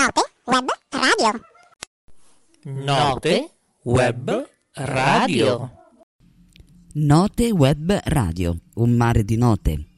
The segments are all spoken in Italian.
Note Web Radio. Note Web Radio. Note Web Radio, un mare di note.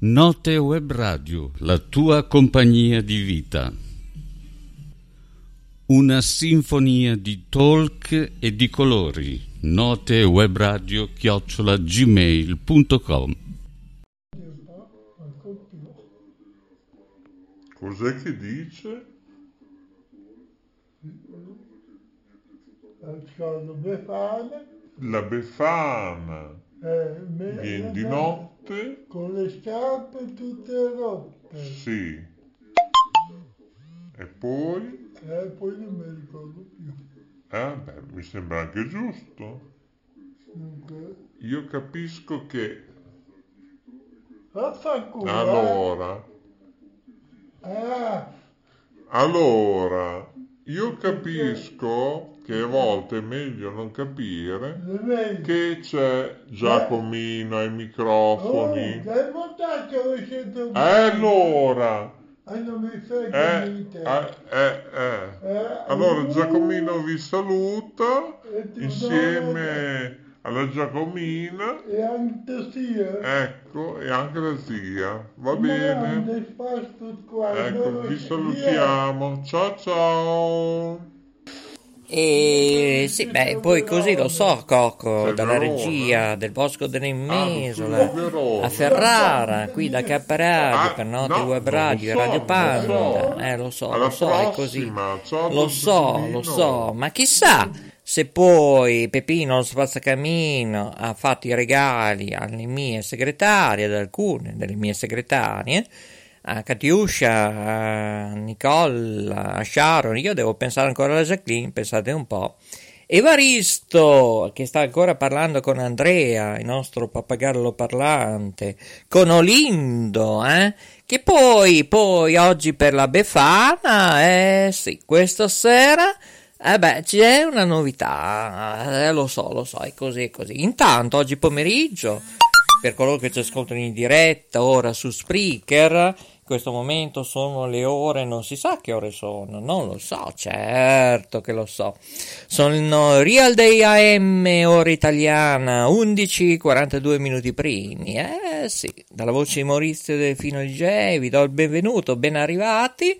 Note Web Radio, la tua compagnia di vita. Una sinfonia di talk e di colori. Note Web Radio chiocciola gmail.com Cos'è che dice? Sono Befana, La Befana eh, me- viene di me- notte? con le scarpe tutte rotte. Sì. E poi? E poi non mi ricordo più. Eh, beh, mi sembra anche giusto. Dunque, Io capisco che vaffanculo. allora, eh. Ah, allora, io capisco che a volte è meglio non capire che c'è Giacomino ai Oh, microfoni. dai votato che siete E allora, non mi frega eh, eh, eh, eh. Eh, Allora Giacomino vi saluta insieme alla Giacomina, E anche sia. ecco, e anche la zia. Va bene? Ecco, vi salutiamo. Ciao ciao. E sì, beh, poi così lo so, Cocco, dalla regia del Bosco Ah, dell'Immesola, tu sei Verona. a Ferrara, qui da K Radio, Ah, per Note no, Web Radio e Radio Panda. lo so. Eh, lo so, lo so, è così. Lo so, lo so, ma chissà se poi Pepino lo spazzacamino ha fatto i regali alle mie segretarie, ad alcune delle mie segretarie, a Katiuscia, a Nicole, a Sharon, io devo pensare ancora alla Jacqueline, pensate un po'. Evaristo, che sta ancora parlando con Andrea, il nostro pappagallo parlante, con Olindo, eh? Che poi, poi oggi per la Befana, eh sì, questa sera, eh beh, c'è una novità, eh, lo so, lo so, è così, è così. Intanto, oggi pomeriggio, per coloro che ci ascoltano in diretta, ora su Spreaker, questo momento sono le ore, non si sa che ore sono, non lo so, certo che lo so. Sono Real Day AM, ora italiana, 11.42 minuti primi. Eh sì, dalla voce di Maurizio Delfino DJ vi do il benvenuto, ben arrivati.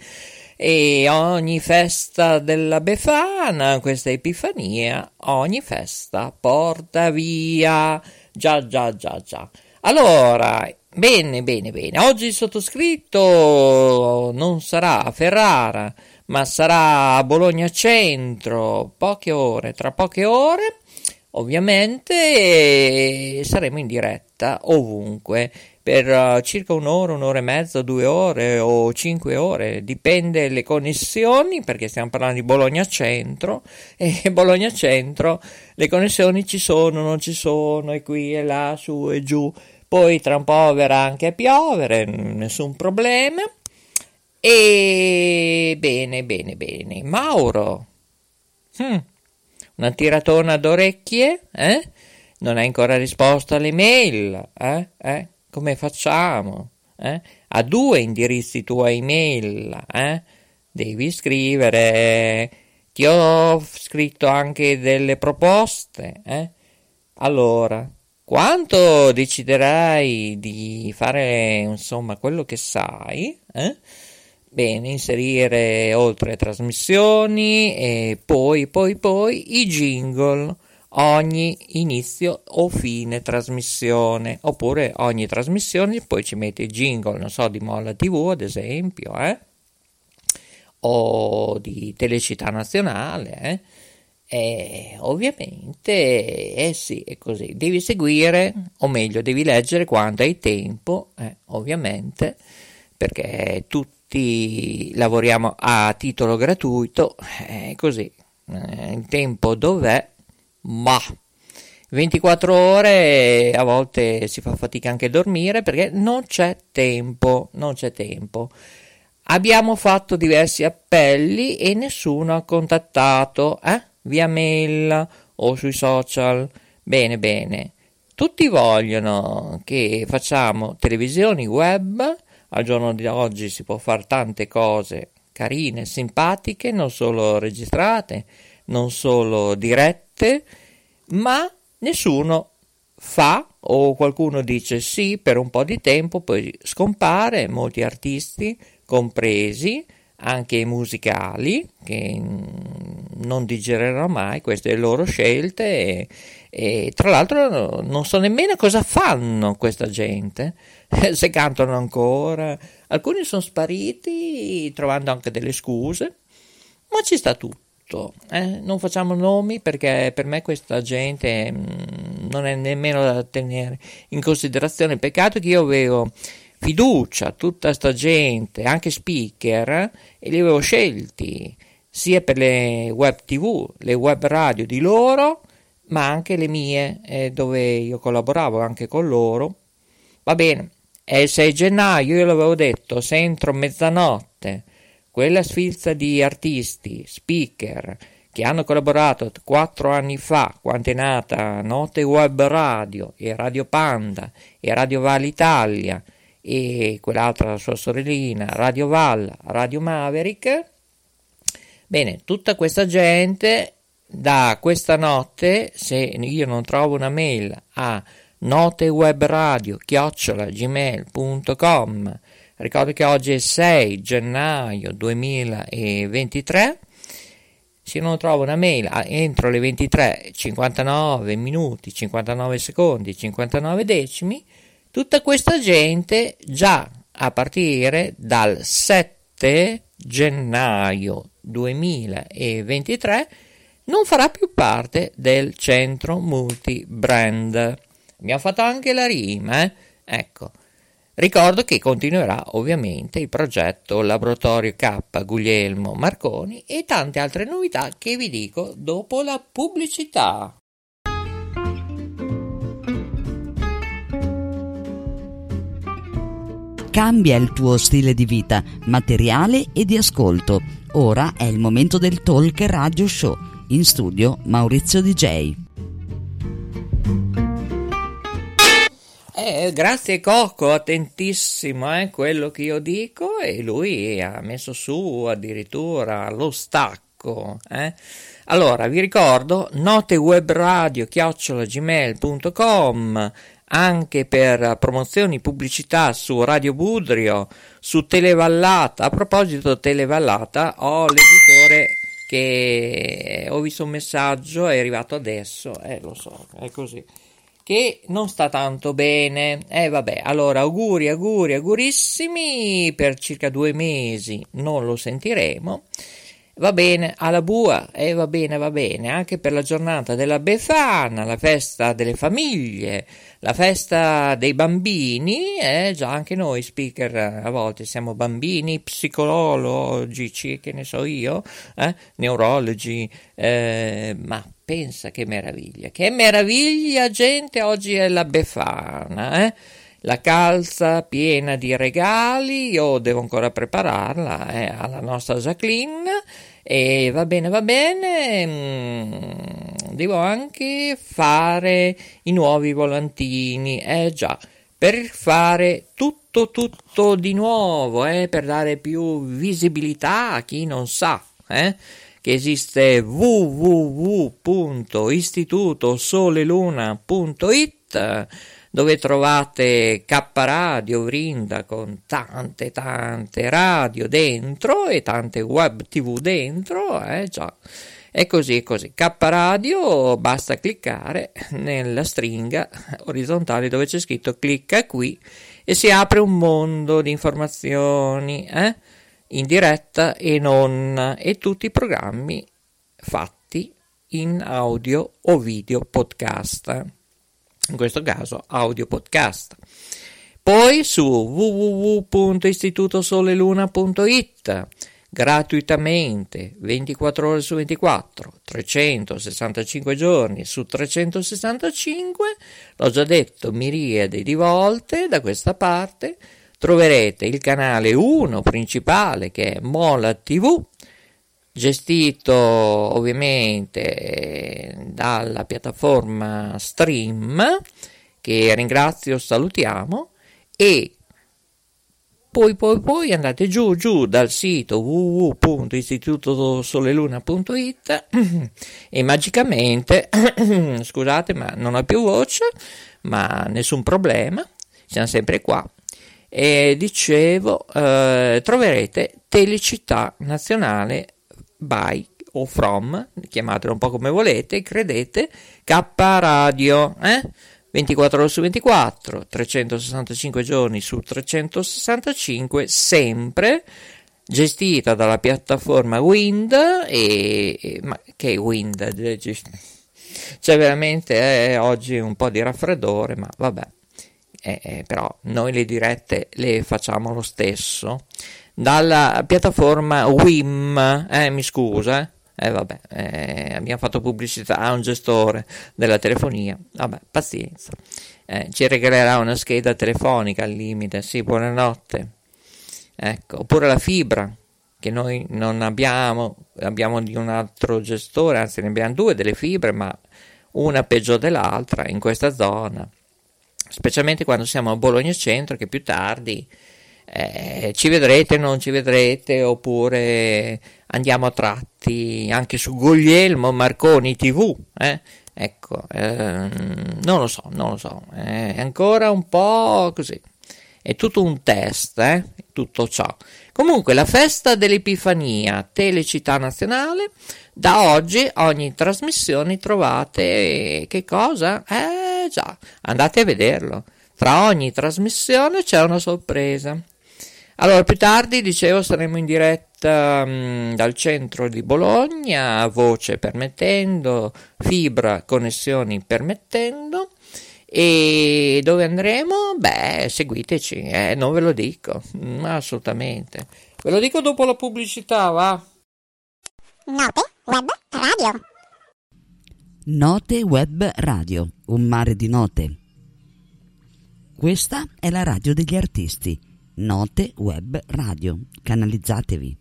E ogni festa della Befana, questa Epifania, ogni festa porta via. Già, già, già, già. Allora, bene, bene, bene. Oggi il sottoscritto non sarà a Ferrara, ma sarà a Bologna Centro, poche ore, tra poche ore. Ovviamente saremo in diretta ovunque per uh, circa un'ora, un'ora e mezza, due ore o cinque ore, dipende le connessioni, perché stiamo parlando di Bologna Centro e Bologna Centro le connessioni ci sono, non ci sono, e qui e là, su e giù. Poi tra un po' verrà anche a piovere, nessun problema. E bene, bene, bene. Mauro, hm, una tiratona d'orecchie, eh? Non hai ancora risposto alle mail, eh? eh? Come facciamo? Eh? A due indirizzi tua email, eh? Devi scrivere. Ti ho scritto anche delle proposte, eh? Allora, quanto deciderai di fare, insomma, quello che sai, eh? Bene, inserire oltre trasmissioni e poi, poi, poi i jingle ogni inizio o fine trasmissione, oppure ogni trasmissione poi ci metti il jingle, non so, di Molla TV ad esempio, eh? o di Telecità Nazionale, eh? E ovviamente, eh sì, è così. Devi seguire, o meglio, devi leggere quando hai tempo, eh, ovviamente, perché tutti lavoriamo a titolo gratuito, è così. Eh, il tempo dov'è? Ma 24 ore a volte si fa fatica anche a dormire perché non c'è tempo, non c'è tempo. Abbiamo fatto diversi appelli e nessuno ha contattato, eh? Via mail o sui social. Bene, bene. Tutti vogliono che facciamo televisioni web. Al giorno di oggi si può fare tante cose carine, simpatiche, non solo registrate, non solo dirette, ma nessuno fa o qualcuno dice sì per un po' di tempo, poi scompare, molti artisti compresi, anche musicali, che non digereranno mai queste loro scelte e, e tra l'altro non so nemmeno cosa fanno questa gente, se cantano ancora, alcuni sono spariti trovando anche delle scuse, ma ci sta tutto. Eh? Non facciamo nomi perché per me questa gente mh, mm, non è nemmeno da tenere in considerazione. Peccato che io avevo fiducia, tutta sta gente, anche speaker, e li avevo scelti sia per le web tv, le web radio di loro, ma anche le mie, eh, dove io collaboravo anche con loro. Va bene, è il 6 gennaio, io l'avevo detto, se entro mezzanotte, quella sfilza di artisti, speaker, che hanno collaborato quattro anni fa, quando è nata Note Web Radio e Radio Panda e Radio Val Italia, e quell'altra la sua sorellina, Radio Val, Radio Maverick. Bene, tutta questa gente da questa notte, se io non trovo una mail a notewebradio-gmail.com ricordo che oggi è 6 gennaio 2023 se non trovo una mail entro le 23 59 minuti 59 secondi 59 decimi Tutta questa gente già a partire dal 7 gennaio 2023 non farà più parte del centro multi-brand. Abbiamo fatto anche la rima, eh? Ecco. Ricordo che continuerà ovviamente il progetto Laboratorio K Guglielmo Marconi e tante altre novità che vi dico dopo la pubblicità. Cambia il tuo stile di vita, materiale e di ascolto. Ora è il momento del Talk Radio Show. In studio Maurizio DJ. Eh, grazie Cocco, attentissimo a eh, quello che io dico e lui ha messo su addirittura lo stacco. Eh. Allora, vi ricordo notewebradio.gmail.com anche per promozioni pubblicità su Radio Budrio, su Televallata. A proposito Televallata, ho l'editore che ho visto un messaggio, è arrivato adesso, eh lo so, è così, che non sta tanto bene. E eh, vabbè, allora auguri, auguri, augurissimi, per circa due mesi non lo sentiremo. Va bene, alla bua, e eh, va bene, va bene, anche per la giornata della Befana, la festa delle famiglie, la festa dei bambini, eh, già anche noi speaker a volte siamo bambini, psicologi, che ne so io, eh, neurologi, eh, ma pensa che meraviglia, che meraviglia gente, oggi è la Befana, eh. La calza piena di regali, io devo ancora prepararla eh, alla nostra Jacqueline e va bene, va bene, mm, devo anche fare i nuovi volantini, eh già, per fare tutto, tutto di nuovo, eh, per dare più visibilità a chi non sa, eh che esiste www.istitutosoleluna.it dove trovate K Radio Vrinda con tante tante radio dentro e tante web tv dentro, eh già. È così, è così. K Radio basta cliccare nella stringa orizzontale dove c'è scritto clicca qui e si apre un mondo di informazioni, eh? in diretta e non, e tutti i programmi fatti in audio o video podcast. In questo caso audio podcast. Poi su www.istitutosoleluna.it gratuitamente 24 ore su 24, 365 giorni su 365, l'ho già detto miriadi di volte da questa parte, troverete il canale 1 principale che è Mola TV, gestito ovviamente dalla piattaforma Stream, che ringrazio, salutiamo, e poi, poi, poi andate giù, giù dal sito www.istitutosoleluna.it e magicamente, scusate ma non ho più voce, ma nessun problema, siamo sempre qua. E dicevo, eh, troverete Telecittà Nazionale by o from, chiamatelo un po' come volete, credete, K Radio, eh? 24 ore su 24, 365 giorni su 365, sempre gestita dalla piattaforma Wind e, e ma che Wind c'è veramente eh, oggi un po' di raffreddore ma vabbè eh, eh, però noi le dirette le facciamo lo stesso dalla piattaforma WIM eh, mi scusa eh eh vabbè, eh, abbiamo fatto pubblicità a un gestore della telefonia, vabbè, pazienza. Eh, ci regalerà una scheda telefonica al limite, sì, buonanotte. Ecco, oppure la fibra, che noi non abbiamo, abbiamo di un altro gestore, anzi ne abbiamo due delle fibre, ma una peggio dell'altra in questa zona, specialmente quando siamo a Bologna Centro, che più tardi eh, ci vedrete, non ci vedrete, oppure andiamo a tratti anche su Guglielmo Marconi TV. Eh? Ecco, ehm, non lo so, non lo so, è ancora un po' così. È tutto un test, eh? tutto ciò. Comunque, la festa dell'Epifania, Telecittà Nazionale, da oggi ogni trasmissione trovate che cosa? Eh già, andate a vederlo. Tra ogni trasmissione c'è una sorpresa. Allora, più tardi, dicevo, saremo in diretta mh, dal centro di Bologna, voce permettendo, fibra, connessioni permettendo. E dove andremo? Beh, seguiteci, eh, non ve lo dico, mm, assolutamente. Ve lo dico dopo la pubblicità, va? Note Web Radio. Note Web Radio, un mare di note. Questa è la radio degli artisti Note Web Radio. Canalizzatevi.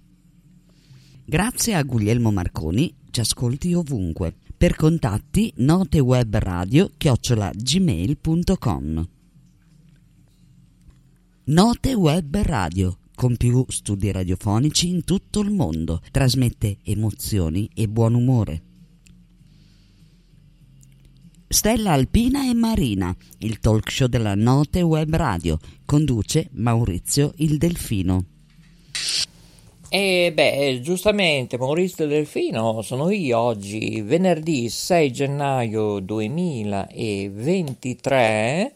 Grazie a Guglielmo Marconi, ci ascolti ovunque. Per contatti notewebradio chiocciola gmail.com Note Web Radio con più studi radiofonici in tutto il mondo. Trasmette emozioni e buon umore. Stella Alpina e Marina, il talk show della Note Web Radio, conduce Maurizio il Delfino. E beh, giustamente Maurizio Delfino sono io oggi, venerdì 6 gennaio 2023,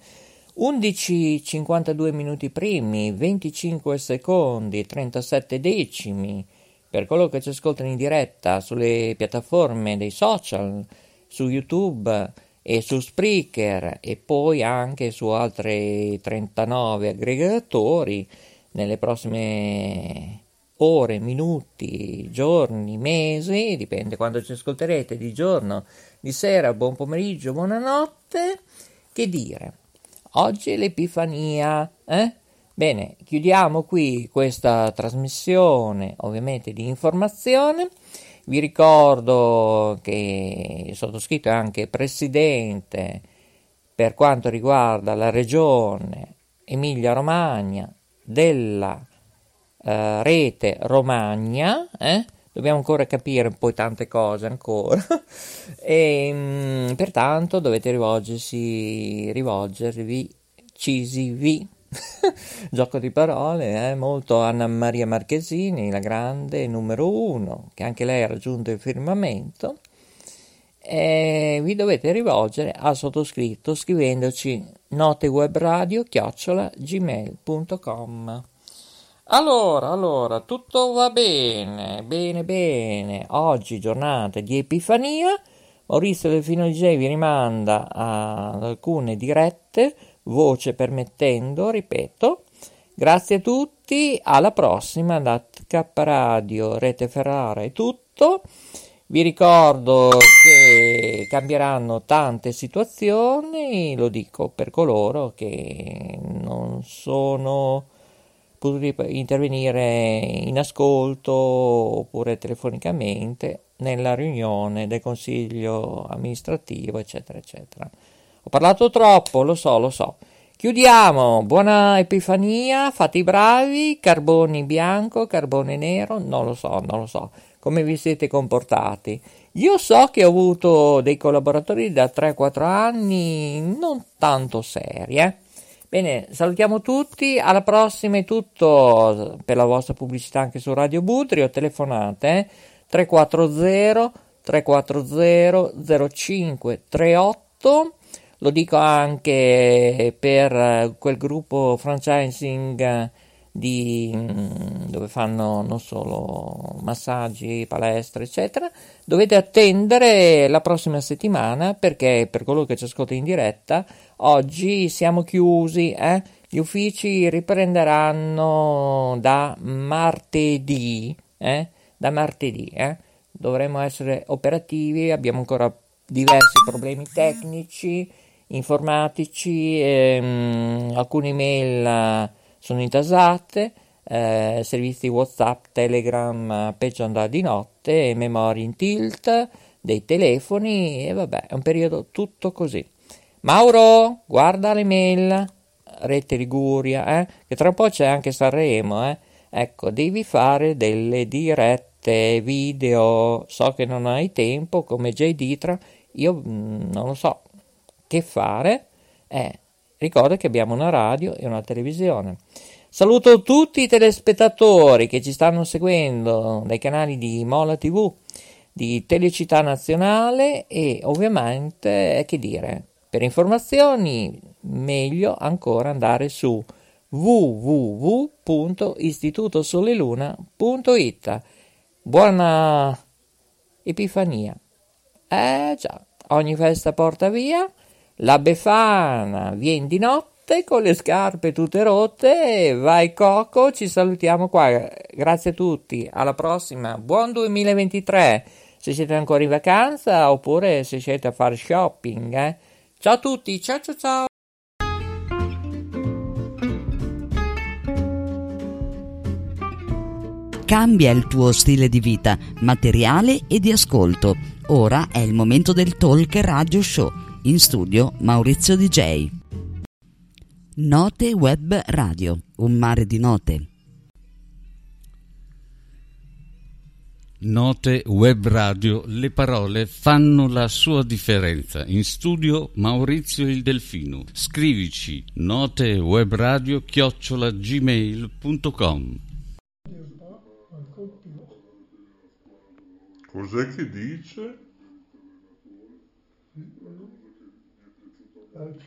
11.52 minuti primi, 25 secondi, 37 decimi, per coloro che ci ascoltano in diretta sulle piattaforme dei social, su YouTube, e su Spreaker e poi anche su altri 39 aggregatori nelle prossime ore, minuti, giorni, mesi, dipende quando ci ascolterete, di giorno, di sera, buon pomeriggio, buonanotte, che dire. Oggi è l'Epifania, eh? Bene, chiudiamo qui questa trasmissione, ovviamente di informazione. Vi ricordo che il sottoscritto è anche presidente per quanto riguarda la regione Emilia-Romagna della uh, rete Romagna. Eh? Dobbiamo ancora capire poi tante cose ancora e mh, mm, pertanto dovete rivolgersi, rivolgervi, cisivi Gioco di parole, eh? molto Anna Maria Marchesini, la grande numero uno, che anche lei ha raggiunto il firmamento. E vi dovete rivolgere al sottoscritto scrivendoci notewebradio chiocciola gmail.com Allora, allora, tutto va bene, bene, bene. Oggi giornata di Epifania. Maurizio Delfino DJ vi rimanda ad alcune dirette, voce permettendo, ripeto. Grazie a tutti, alla prossima da K Radio, Rete Ferrara è tutto. Vi ricordo che cambieranno tante situazioni, lo dico per coloro che non sono potuti intervenire in ascolto oppure telefonicamente nella riunione del consiglio amministrativo, eccetera, eccetera. Ho parlato troppo, lo so, lo so. Chiudiamo, buona Epifania, fate i bravi, carboni bianco, carbone nero, non lo so, non lo so come vi siete comportati. Io so che ho avuto dei collaboratori da 3-4 anni non tanto seri, eh. Bene, salutiamo tutti, alla prossima è tutto per la vostra pubblicità anche su Radio Budrio, telefonate eh? 340 340 0538 lo dico anche per quel gruppo franchising di, mm, dove fanno non solo massaggi, palestre, eccetera, dovete attendere la prossima settimana perché per coloro che ci ascoltano in diretta, oggi siamo chiusi, eh? gli uffici riprenderanno da martedì, eh? da martedì, eh? dovremo essere operativi, abbiamo ancora diversi problemi tecnici, informatici, ehm, alcune mail sono intasate, eh, servizi WhatsApp, Telegram, eh, peggio andare di notte, memoria in tilt, dei telefoni e vabbè, è un periodo tutto così. Mauro, guarda le mail, Rete Liguria, eh, che tra un po' c'è anche Sanremo, eh. Ecco, devi fare delle dirette video, so che non hai tempo come J. Ditra, io mm, non lo so che fare, eh, Ricorda che abbiamo una radio e una televisione. Saluto tutti i telespettatori che ci stanno seguendo dai canali di Mola TV, di Telecittà Nazionale e ovviamente, che dire, per informazioni meglio ancora andare su www.istitutosoleluna.it. Buona Epifania. Eh già, ogni festa porta via la Befana viene di notte con le scarpe tutte rotte. Vai Coco, ci salutiamo qua. Grazie a tutti. Alla prossima. Buon 2023. Se siete ancora in vacanza oppure se siete a fare shopping. Eh. Ciao a tutti. Ciao ciao ciao. Cambia il tuo stile di vita, materiale e di ascolto. Ora è il momento del Talk Radio Show in studio Maurizio DJ. Note Web Radio, un mare di note. Note Web Radio, le parole fanno la sua differenza. In studio Maurizio il Delfino. Scrivici notewebradio chiocciola gmail.com Cos'è che dice?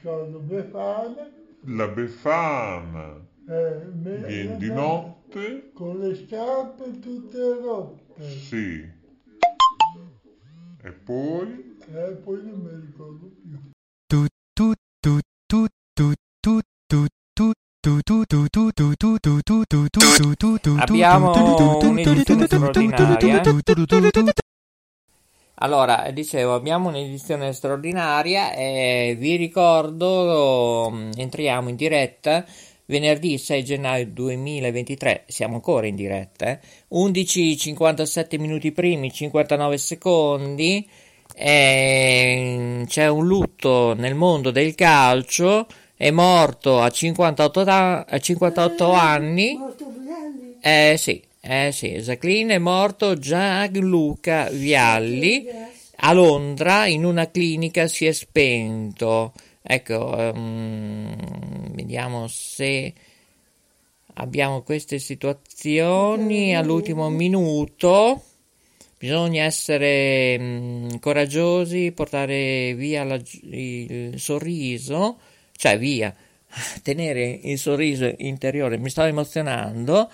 Sono Befana. La Befana Eh, me- viene di notte? Con le scarpe tutte rotte. Sì. E poi? E poi non mi ricordo più. Abbiamo un'edizione straordinaria. Allora, dicevo, abbiamo un'edizione straordinaria e vi ricordo, um, entriamo in diretta. Venerdì 6 gennaio 2023, siamo ancora in diretta, eh? 11 57 minuti primi, 59 secondi, e c'è un lutto nel mondo del calcio, è morto a 58, da- a 58 anni, eh sì, eh sì, Jacqueline è morto Gianluca Vialli a Londra in una clinica si è spento. Ecco, ehm, vediamo se abbiamo queste situazioni all'ultimo minuto. Bisogna essere mh, coraggiosi, portare via la- il sorriso, cioè via, tenere il sorriso interiore. Mi sto emozionando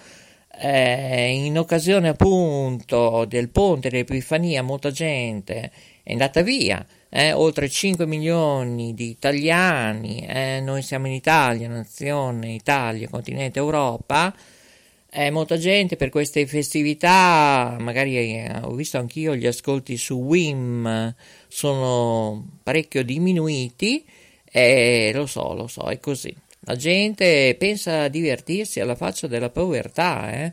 eh, in occasione appunto del ponte dell'Epifania molta gente è andata via, eh, oltre 5 milioni di italiani, eh, noi siamo in Italia, nazione Italia, continente Europa, eh, molta gente per queste festività, magari eh, ho visto anch'io gli ascolti su Wim sono parecchio diminuiti, e lo so, lo so, è così. La gente pensa a divertirsi alla faccia della povertà, eh?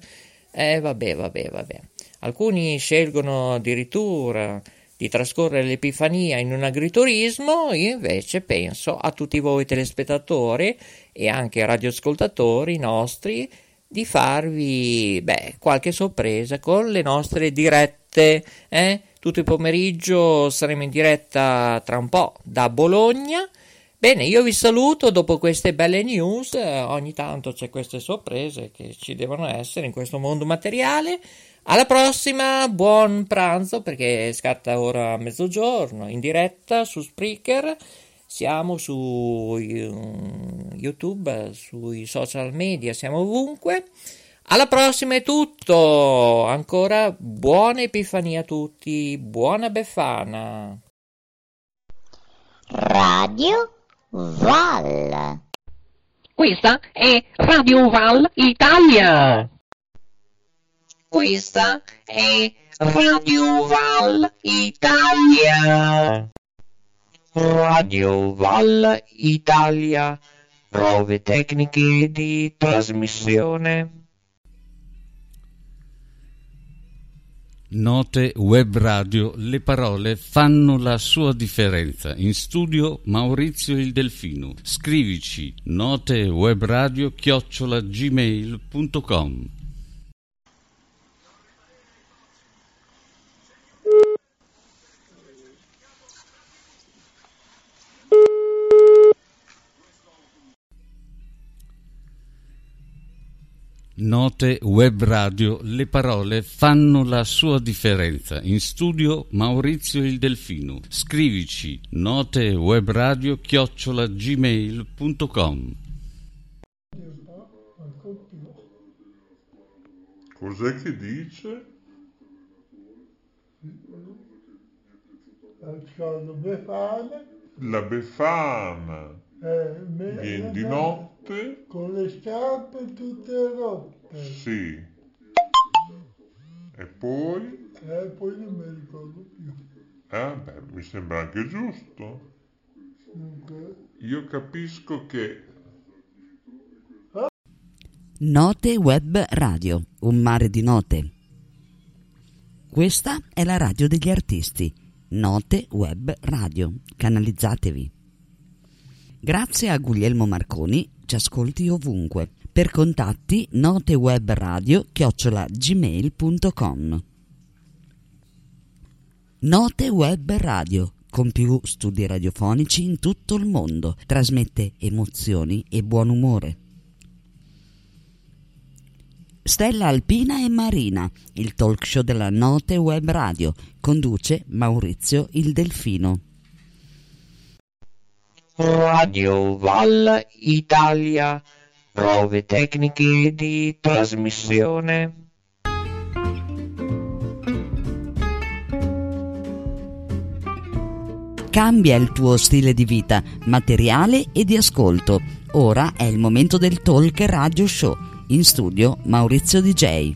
Eh, vabbè, vabbè, vabbè. Alcuni scelgono addirittura di trascorrere l'Epifania in un agriturismo, io invece penso a tutti voi telespettatori e anche radioascoltatori nostri di farvi beh, qualche sorpresa con le nostre dirette. Eh? Tutto il pomeriggio saremo in diretta tra un po' da Bologna Bene, io vi saluto dopo queste belle news, ogni tanto c'è queste sorprese che ci devono essere in questo mondo materiale. Alla prossima, buon pranzo perché scatta ora a mezzogiorno in diretta su Spreaker. Siamo su mm, YouTube, sui social media, siamo ovunque. Alla prossima è tutto. Ancora buona Epifania a tutti, buona Befana. Radio Val. Questa è Radio Val Italia. Questa è Radio Val Italia. Radio Val Italia. Prove tecniche di trasmissione. Note web radio, le parole fanno la sua differenza. In studio Maurizio il Delfino. Scrivici note web Note web radio, le parole fanno la sua differenza. In studio Maurizio il Delfino. Scrivici note web radio chiocciola gmail.com. Cos'è che dice? Lasciando Befana. La Befana. Eh, me- Viene di me- notte? Con le scarpe tutte rotte. Sì. E poi? E poi non mi ricordo più. Eh, beh, mi sembra anche giusto. Dunque, Io capisco che Note Web Radio, un mare di note. Questa è la radio degli artisti. Note Web Radio. Canalizzatevi. Grazie a Guglielmo Marconi, ci ascolti ovunque. Per contatti notewebradio chiocciola gmail.com Note Web Radio, con più studi radiofonici in tutto il mondo, trasmette emozioni e buon umore. Stella Alpina e Marina, il talk show della Note Web Radio, conduce Maurizio il Delfino. Radio Val Italia. Prove tecniche di trasmissione. Cambia il tuo stile di vita, materiale e di ascolto. Ora è il momento del Talk Radio Show. In studio Maurizio DJ.